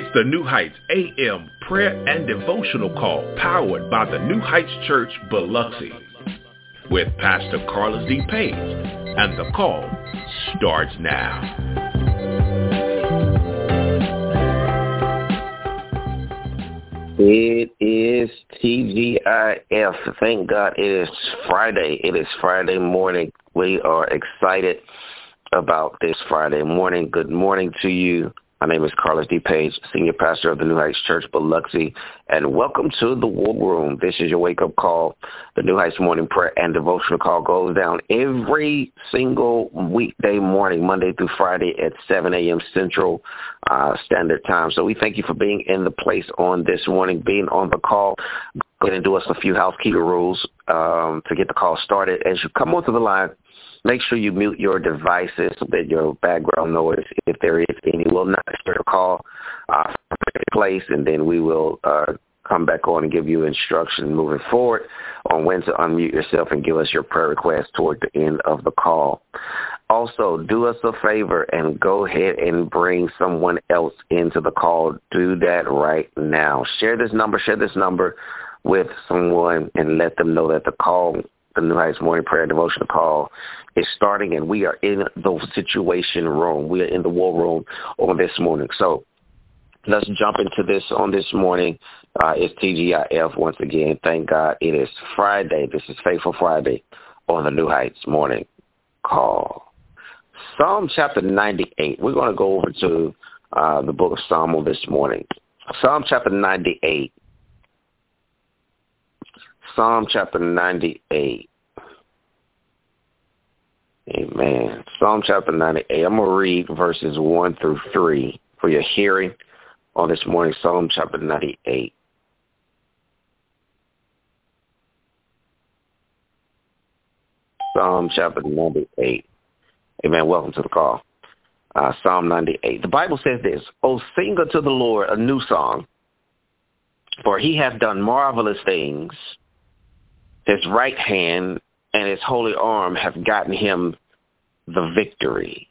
It's the New Heights AM prayer and devotional call powered by the New Heights Church Biloxi with Pastor Carlus D. Page. And the call starts now. It is TGIF. Thank God it is Friday. It is Friday morning. We are excited about this Friday morning. Good morning to you. My name is Carlus D. Page, Senior Pastor of the New Heights Church, Biloxi, and welcome to the War Room. This is your wake-up call. The New Heights Morning Prayer and Devotional Call goes down every single weekday morning, Monday through Friday at 7 a.m. Central uh, Standard Time. So we thank you for being in the place on this morning, being on the call. Go ahead and do us a few housekeeping rules um, to get the call started. As you come onto the line, Make sure you mute your devices so that your background noise, if there is any, will not disturb call uh, place, and then we will uh, come back on and give you instruction moving forward on when to unmute yourself and give us your prayer request toward the end of the call. Also, do us a favor and go ahead and bring someone else into the call. Do that right now. Share this number, share this number with someone and let them know that the call the New Heights Morning Prayer Devotional Call is starting, and we are in the situation room. We are in the war room on this morning. So let's jump into this on this morning. Uh, it's TGIF once again. Thank God it is Friday. This is Faithful Friday on the New Heights Morning Call. Psalm chapter 98. We're going to go over to uh, the book of Psalm this morning. Psalm chapter 98. Psalm chapter 98. Amen. Psalm chapter 98. I'm going to read verses 1 through 3 for your hearing on this morning. Psalm chapter 98. Psalm chapter 98. Amen. Welcome to the call. Uh, Psalm 98. The Bible says this, O sing unto the Lord a new song, for he hath done marvelous things. His right hand and his holy arm have gotten him the victory.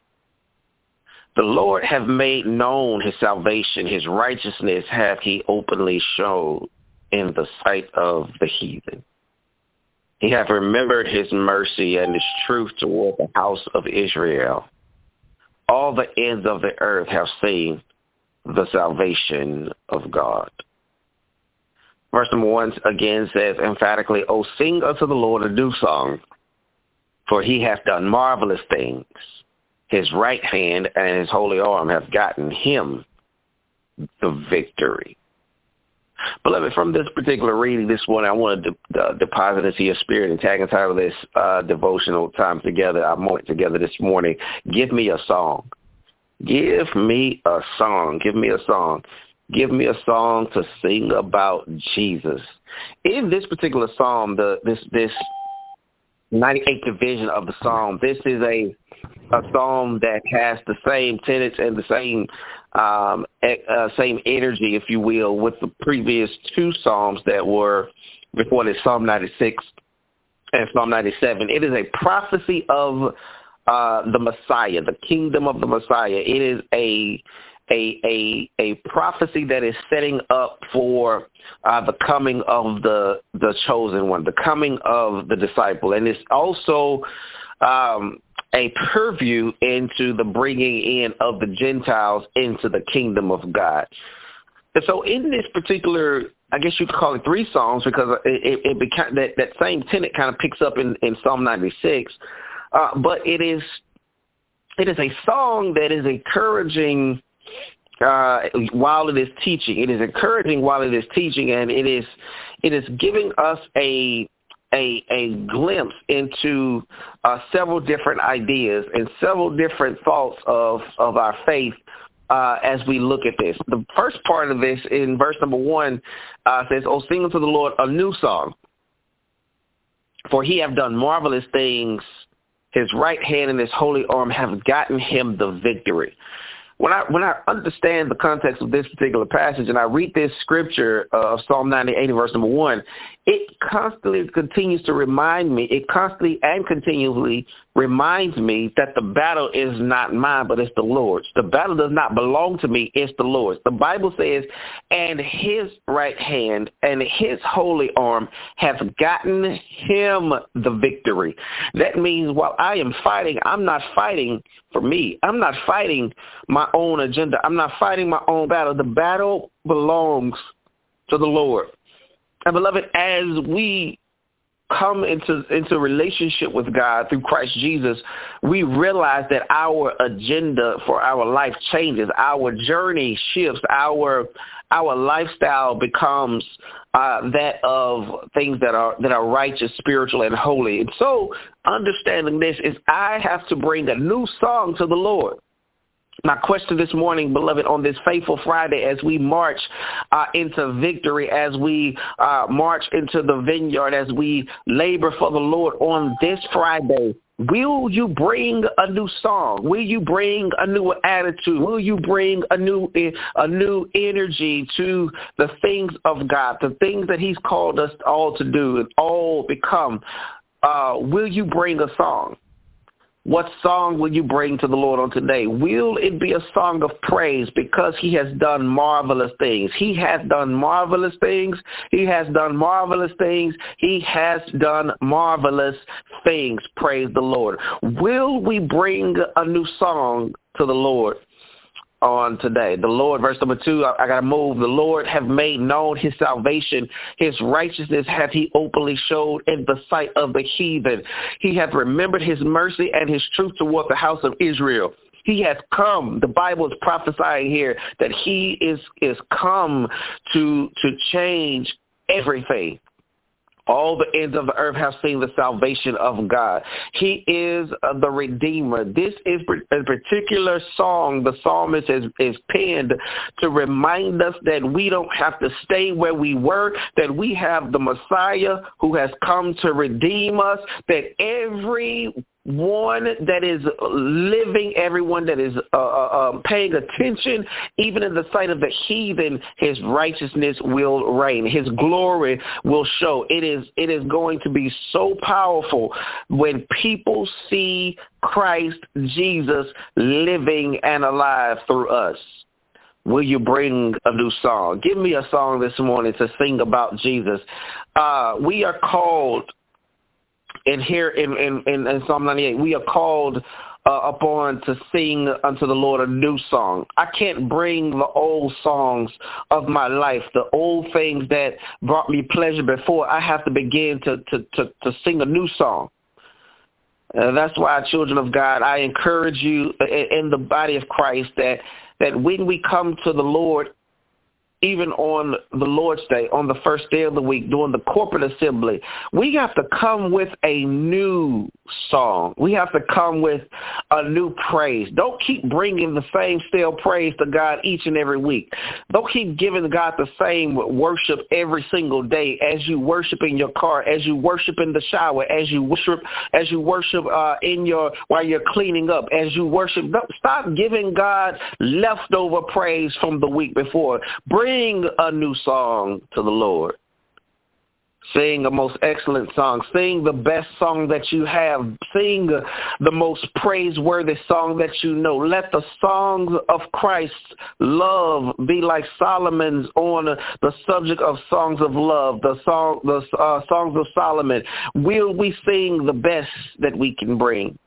The Lord hath made known his salvation. His righteousness hath he openly showed in the sight of the heathen. He hath remembered his mercy and his truth toward the house of Israel. All the ends of the earth have seen the salvation of God. Verse number one again says emphatically, O sing unto the Lord a new song, for he hath done marvelous things. His right hand and his holy arm have gotten him the victory. Beloved, from this particular reading this one, I want to de- uh, deposit into your spirit and tag and title this uh, devotional time together, our moment together this morning. Give me a song. Give me a song. Give me a song. Give me a song to sing about Jesus. In this particular psalm, the this this 98th division of the psalm, this is a a psalm that has the same tenets and the same um, uh, same energy, if you will, with the previous two psalms that were recorded, Psalm 96 and Psalm 97. It is a prophecy of uh, the Messiah, the kingdom of the Messiah. It is a a a a prophecy that is setting up for uh, the coming of the the chosen one, the coming of the disciple, and it's also um, a purview into the bringing in of the Gentiles into the kingdom of God. And so, in this particular, I guess you could call it three songs because it, it, it that that same tenet kind of picks up in, in Psalm ninety six, uh, but it is it is a song that is encouraging uh, while it is teaching. It is encouraging while it is teaching, and it is it is giving us a a a glimpse into uh, several different ideas and several different thoughts of of our faith uh, as we look at this. The first part of this in verse number one uh, says, "Oh, sing unto the Lord a new song, for He have done marvelous things. His right hand and His holy arm have gotten Him the victory." When I when I understand the context of this particular passage and I read this scripture of Psalm 98 verse number one, it constantly continues to remind me. It constantly and continually reminds me that the battle is not mine, but it's the Lord's. The battle does not belong to me; it's the Lord's. The Bible says, "And His right hand and His holy arm have gotten him the victory." That means while I am fighting, I'm not fighting for me. I'm not fighting my own agenda. I'm not fighting my own battle. The battle belongs to the Lord. And beloved, as we come into into relationship with God through Christ Jesus, we realize that our agenda for our life changes. Our journey shifts. Our our lifestyle becomes uh, that of things that are that are righteous, spiritual, and holy. And so, understanding this is, I have to bring a new song to the Lord. My question this morning, beloved, on this faithful Friday as we march uh, into victory, as we uh, march into the vineyard, as we labor for the Lord on this Friday, Will you bring a new song? Will you bring a new attitude? Will you bring a new a new energy to the things of God, the things that He's called us all to do and all become? Uh, will you bring a song? What song will you bring to the Lord on today? Will it be a song of praise because he has done marvelous things? He has done marvelous things. He has done marvelous things. He has done marvelous things. Praise the Lord. Will we bring a new song to the Lord? On today. The Lord, verse number two, I, I got to move. The Lord have made known his salvation. His righteousness hath he openly showed in the sight of the heathen. He hath remembered his mercy and his truth toward the house of Israel. He has come. The Bible is prophesying here that he is is come to to change everything. All the ends of the earth have seen the salvation of God. He is uh, the Redeemer. This is a particular song the psalmist is, is penned to remind us that we don't have to stay where we were, that we have the Messiah who has come to redeem us, that every one that is living, everyone that is uh, uh, um, paying attention, even in the sight of the heathen, his righteousness will reign. His glory will show. It is, it is going to be so powerful when people see Christ Jesus living and alive through us. Will you bring a new song? Give me a song this morning to sing about Jesus. Uh, we are called and here in, in, in, in Psalm 98, we are called uh, upon to sing unto the Lord a new song. I can't bring the old songs of my life, the old things that brought me pleasure before. I have to begin to, to, to, to sing a new song. Uh, that's why, children of God, I encourage you in, in the body of Christ that that when we come to the Lord even on the Lord's Day, on the first day of the week, during the corporate assembly, we have to come with a new song. We have to come with a new praise. Don't keep bringing the same stale praise to God each and every week. Don't keep giving God the same worship every single day as you worship in your car, as you worship in the shower, as you worship, as you worship uh, in your while you're cleaning up, as you worship. Stop giving God leftover praise from the week before. Bring Sing a new song to the Lord. Sing a most excellent song. Sing the best song that you have. Sing the most praiseworthy song that you know. Let the songs of Christ's love be like Solomon's on the subject of songs of love, the song, the uh, songs of Solomon. Will we sing the best that we can bring?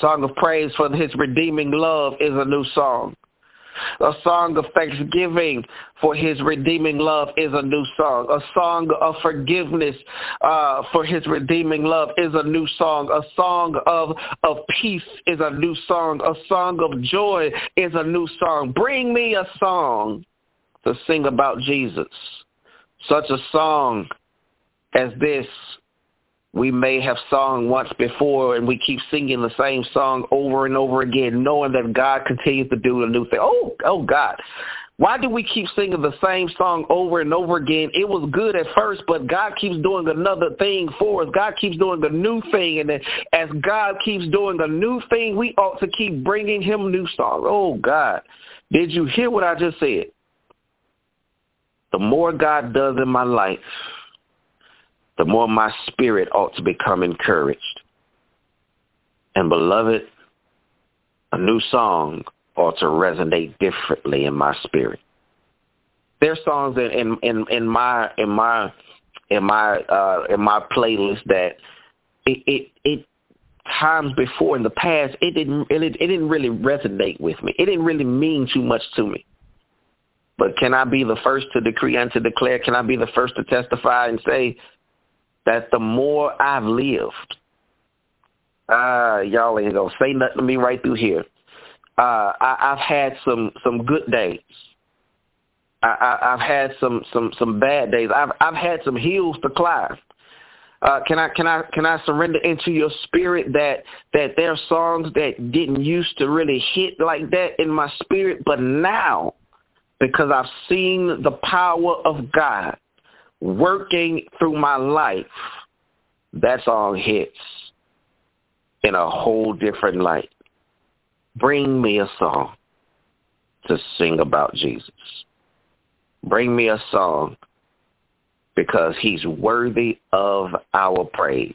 Song of praise for his redeeming love is a new song. A song of thanksgiving for his redeeming love is a new song. A song of forgiveness uh, for his redeeming love is a new song. A song of, of peace is a new song. A song of joy is a new song. Bring me a song to sing about Jesus. Such a song as this we may have sung once before and we keep singing the same song over and over again, knowing that God continues to do a new thing. Oh, oh God. Why do we keep singing the same song over and over again? It was good at first, but God keeps doing another thing for us. God keeps doing a new thing, and as God keeps doing a new thing, we ought to keep bringing Him new songs. Oh God, did you hear what I just said? The more God does in my life, the more my spirit ought to become encouraged. And beloved, a new song ought to resonate differently in my spirit. There's songs in in in, in my in my in my uh in my playlist that it it it times before in the past it didn't it didn't really resonate with me. It didn't really mean too much to me. But can I be the first to decree and to declare? Can I be the first to testify and say that the more I've lived, uh, y'all ain't gonna say nothing to me right through here uh, I, I've had some some good days. I, I, I've had some some some bad days. I've I've had some hills to climb. Uh, can I can I can I surrender into your spirit that that there are songs that didn't used to really hit like that in my spirit, but now because I've seen the power of God working through my life, that song hits in a whole different light. Bring me a song to sing about Jesus. Bring me a song because he's worthy of our praise.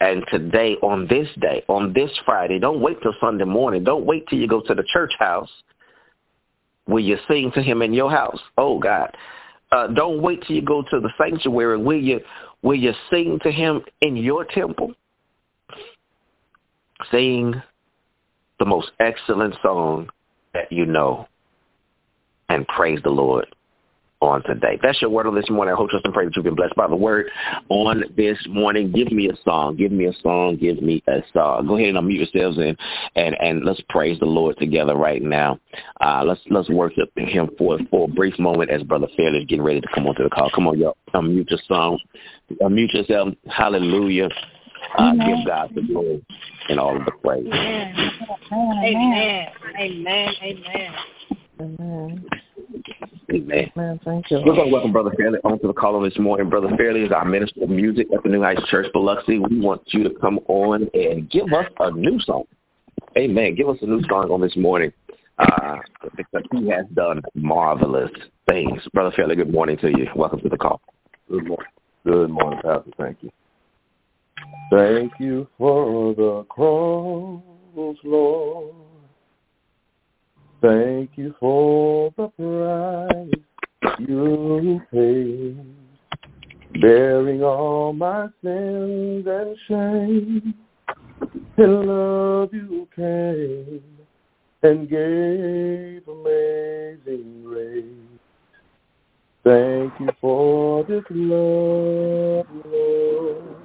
And today, on this day, on this Friday, don't wait till Sunday morning. Don't wait till you go to the church house. Will you sing to him in your house? Oh God. Uh, don't wait till you go to the sanctuary. Will you will you sing to him in your temple? Sing the most excellent song that you know. And praise the Lord on today. That's your word on this morning. I hope, trust, and pray that you've been blessed by the word on this morning. Give me a song. Give me a song. Give me a song. Go ahead and unmute yourselves and and and let's praise the Lord together right now. Uh, let's let's worship Him for for a brief moment as Brother Fairley is getting ready to come onto the call. Come on, y'all. Unmute your song. Unmute yourself. Hallelujah. Uh, give God the glory and all of the praise. Amen. Amen. Amen. Amen. Amen. Amen. Thank you. We're going to welcome Brother Fairley onto the call this morning. Brother Fairley is our minister of music at the New Heights Church, Biloxi. We want you to come on and give us a new song. Amen. Give us a new song on this morning uh, because he has done marvelous things. Brother Fairley, good morning to you. Welcome to the call. Good morning. Good morning, Pastor. Thank you. Thank you for the cross, Lord. Thank you for the price you paid, bearing all my sins and shame. In love you came and gave amazing grace. Thank you for this love, Lord.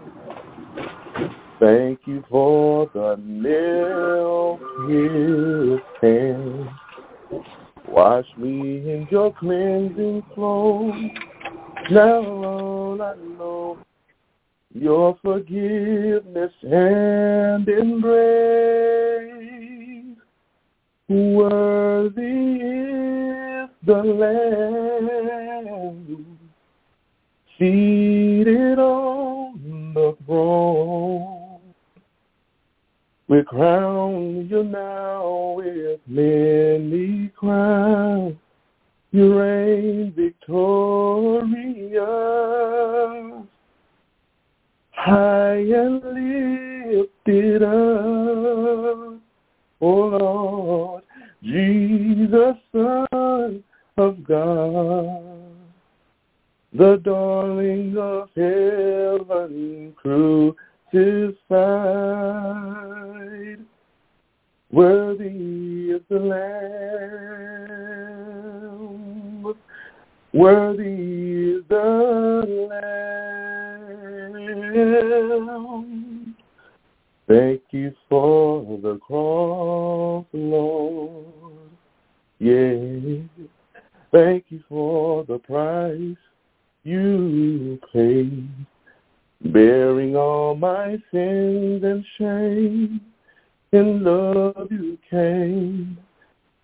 Thank you for the milk you sent. Wash me in your cleansing flow. Now all I know your forgiveness and embrace. Worthy is the Lamb seated on the throne. We crown you now with many crowns. You reign victorious, high and lifted up. Oh Lord, Jesus, Son of God, the darling of heaven, crucified bearing all my sins and shame. In love you came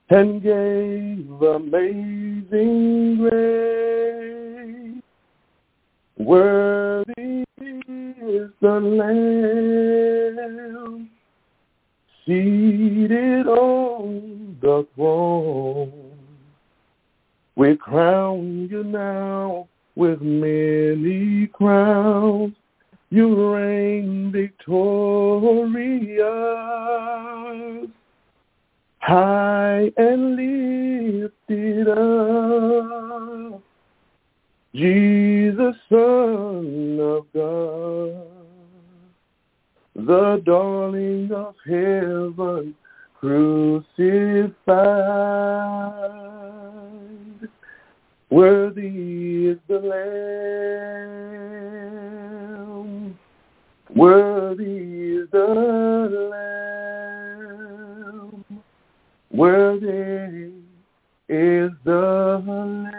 and gave amazing grace. Worthy is the Lamb seated on the throne. We crown you now with many crowns. You reign victorious, high and lifted up. Jesus, Son of God, the darling of heaven, crucified. Worthy is the Lamb. Worthy is the Lamb. Worthy is the Lamb.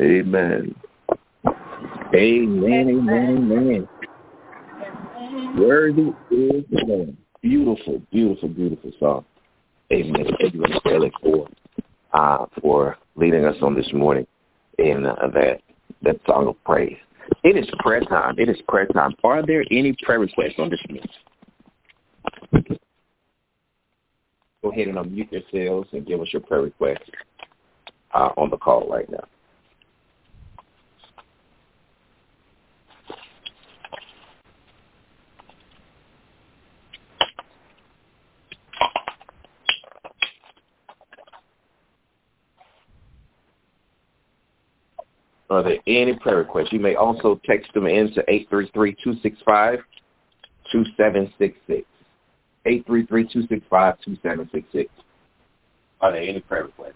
Amen. Amen, amen, amen. Worthy is the Lamb. Beautiful, beautiful, beautiful song. Amen. Thank you, Kelly, for uh, for leading us on this morning in uh, that that song of praise. It is prayer time. It is prayer time. Are there any prayer requests on this meeting? Go ahead and unmute yourselves and give us your prayer request uh, on the call right now. Are there any prayer requests? You may also text them in to 833-265-2766. 833-265-2766. Are there any prayer requests?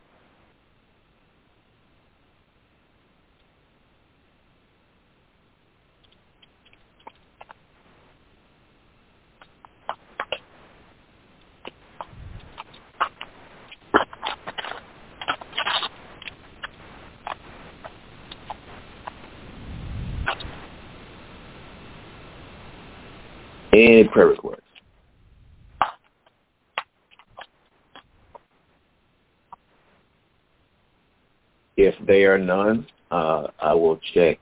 Any prayer requests? If there are none, uh, I will check.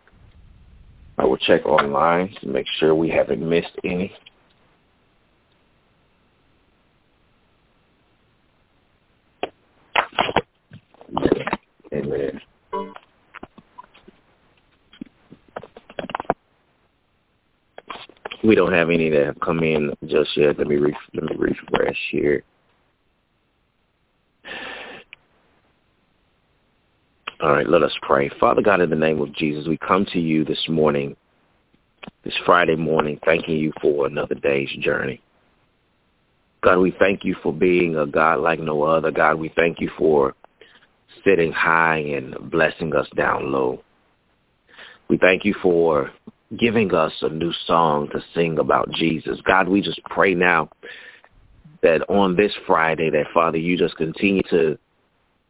I will check online to make sure we haven't missed any. We don't have any that have come in just yet. Let me re- let me refresh here. All right, let us pray. Father God, in the name of Jesus, we come to you this morning, this Friday morning, thanking you for another day's journey. God, we thank you for being a God like no other. God, we thank you for sitting high and blessing us down low. We thank you for giving us a new song to sing about Jesus. God, we just pray now that on this Friday that, Father, you just continue to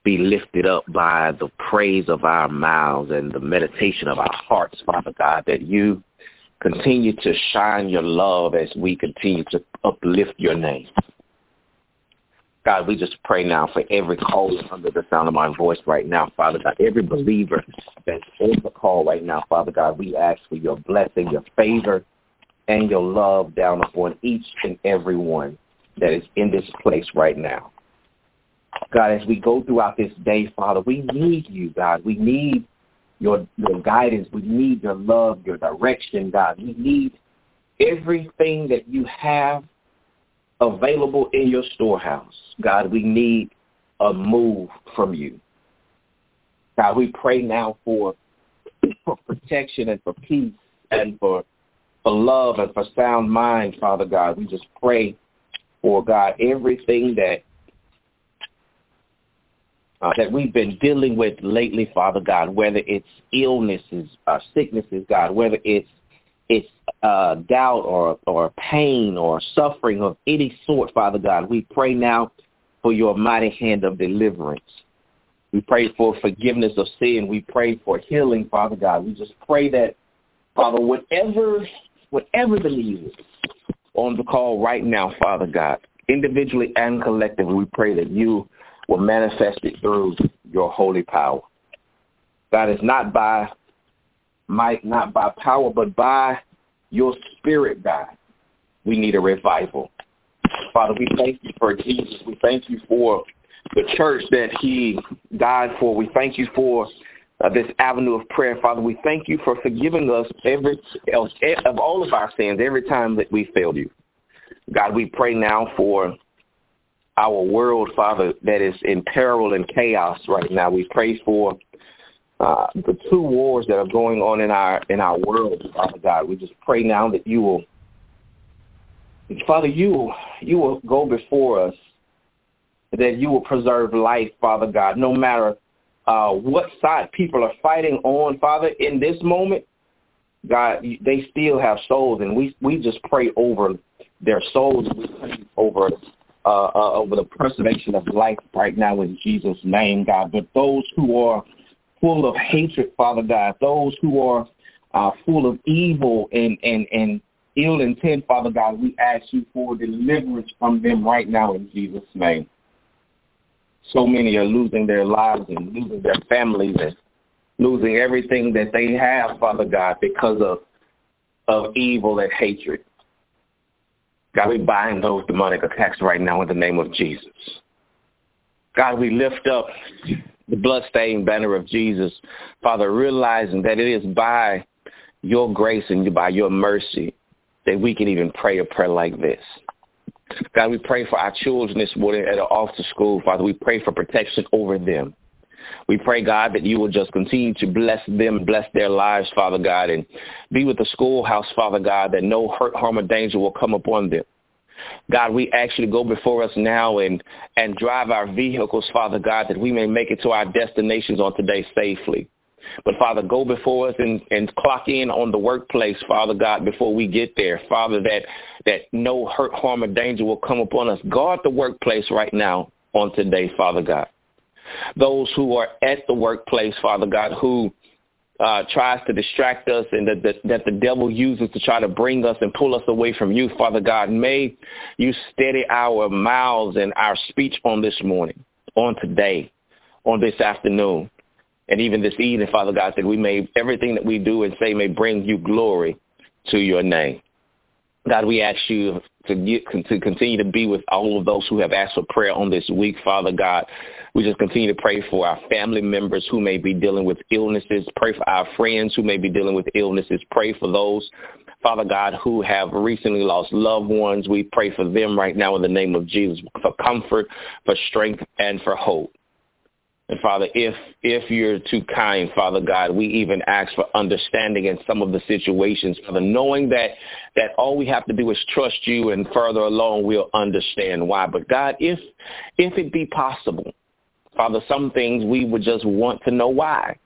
be lifted up by the praise of our mouths and the meditation of our hearts, Father God, that you continue to shine your love as we continue to uplift your name. God, we just pray now for every caller under the sound of my voice right now, Father God, every believer that's on the call right now, Father God, we ask for your blessing, your favor, and your love down upon each and every one that is in this place right now. God, as we go throughout this day, Father, we need you, God. We need your your guidance. We need your love, your direction, God. We need everything that you have available in your storehouse. God, we need a move from you. God, we pray now for, for protection and for peace and for, for love and for sound mind, Father God. We just pray for, God, everything that uh, that we've been dealing with lately, Father God, whether it's illnesses, uh, sicknesses, God, whether it's it's uh, doubt or or pain or suffering of any sort, Father God, we pray now for your mighty hand of deliverance. We pray for forgiveness of sin. We pray for healing, Father God. We just pray that, Father, whatever whatever the need is, on the call right now, Father God, individually and collectively, we pray that you will manifest it through your holy power. God, it's not by might, not by power, but by your spirit, God. We need a revival. Father, we thank you for Jesus. We thank you for the church that he died for. We thank you for uh, this avenue of prayer. Father, we thank you for forgiving us every of all of our sins every time that we failed you. God, we pray now for our world, Father, that is in peril and chaos right now. We pray for uh, the two wars that are going on in our in our world, Father God. We just pray now that you will, Father, you you will go before us, that you will preserve life, Father God, no matter uh, what side people are fighting on, Father. In this moment, God, they still have souls, and we we just pray over their souls. We pray over uh, uh, over the preservation of life right now in Jesus' name, God. But those who are full of hatred, Father God, those who are uh, full of evil and, and, and ill intent, Father God, we ask you for deliverance from them right now in Jesus' name. So many are losing their lives and losing their families and losing everything that they have, Father God, because of of evil and hatred. God, we bind those demonic attacks right now in the name of Jesus. God, we lift up the bloodstained banner of Jesus, Father, realizing that it is by your grace and by your mercy that we can even pray a prayer like this. God, we pray for our children this morning that are off to school. Father, we pray for protection over them. We pray, God, that you will just continue to bless them, bless their lives, Father God, and be with the schoolhouse, Father God, that no hurt, harm, or danger will come upon them. God, we actually go before us now and, and drive our vehicles, Father God, that we may make it to our destinations on today safely. But Father, go before us and, and clock in on the workplace, Father God, before we get there. Father, that, that no hurt, harm, or danger will come upon us. Guard the workplace right now on today, Father God. Those who are at the workplace, Father God, who uh, tries to distract us and that, that, that the devil uses to try to bring us and pull us away from you, Father God. May you steady our mouths and our speech on this morning, on today, on this afternoon, and even this evening, Father God, that we may, everything that we do and say may bring you glory to your name. God, we ask you to, get, to continue to be with all of those who have asked for prayer on this week, Father God. We just continue to pray for our family members who may be dealing with illnesses. Pray for our friends who may be dealing with illnesses. Pray for those, Father God, who have recently lost loved ones. We pray for them right now in the name of Jesus for comfort, for strength, and for hope. And Father, if if you're too kind, Father God, we even ask for understanding in some of the situations, Father, knowing that that all we have to do is trust you and further along we'll understand why. But God, if if it be possible, Father, some things we would just want to know why.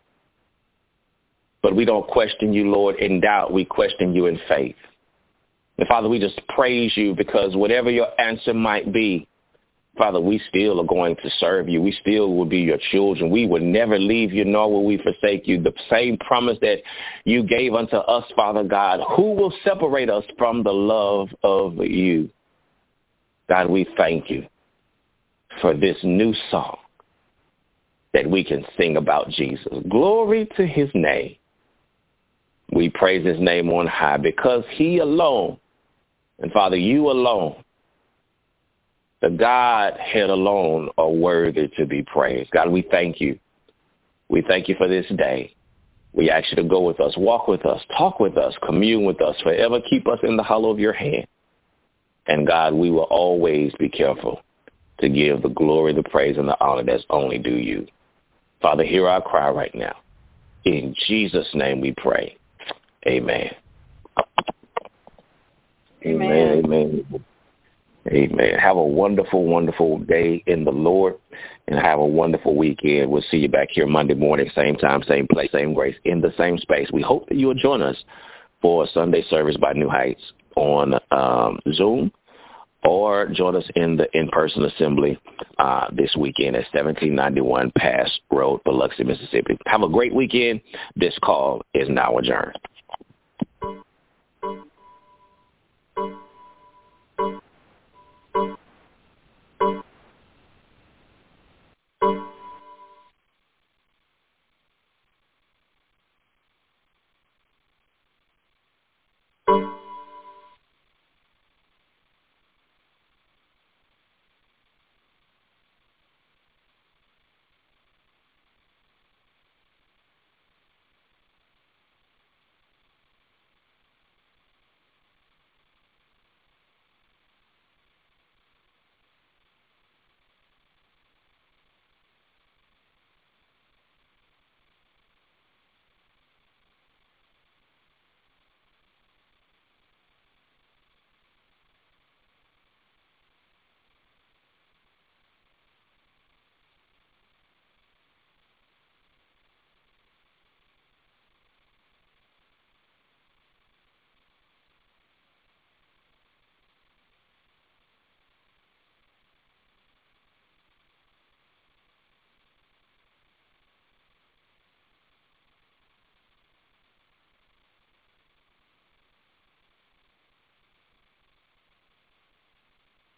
But we don't question you, Lord, in doubt. We question you in faith. And Father, we just praise you because whatever your answer might be, Father, we still are going to serve you. We still will be your children. We will never leave you, nor will we forsake you. The same promise that you gave unto us, Father God, who will separate us from the love of you? God, we thank you for this new song that we can sing about Jesus. Glory to his name. We praise his name on high because he alone, and Father, you alone, the Godhead alone are worthy to be praised. God, we thank you. We thank you for this day. We ask you to go with us, walk with us, talk with us, commune with us, forever keep us in the hollow of your hand. And God, we will always be careful to give the glory, the praise, and the honor that's only due you. Father, hear our cry right now. In Jesus' name we pray. Amen. Amen. Amen. amen. Have a wonderful, wonderful day in the Lord and have a wonderful weekend. We'll see you back here Monday morning, same time, same place, same grace, in the same space. We hope that you'll join us for Sunday service by New Heights on um, Zoom or join us in the in-person assembly uh, this weekend at 1791 Pass Road, Biloxi, Mississippi. Have a great weekend. This call is now adjourned.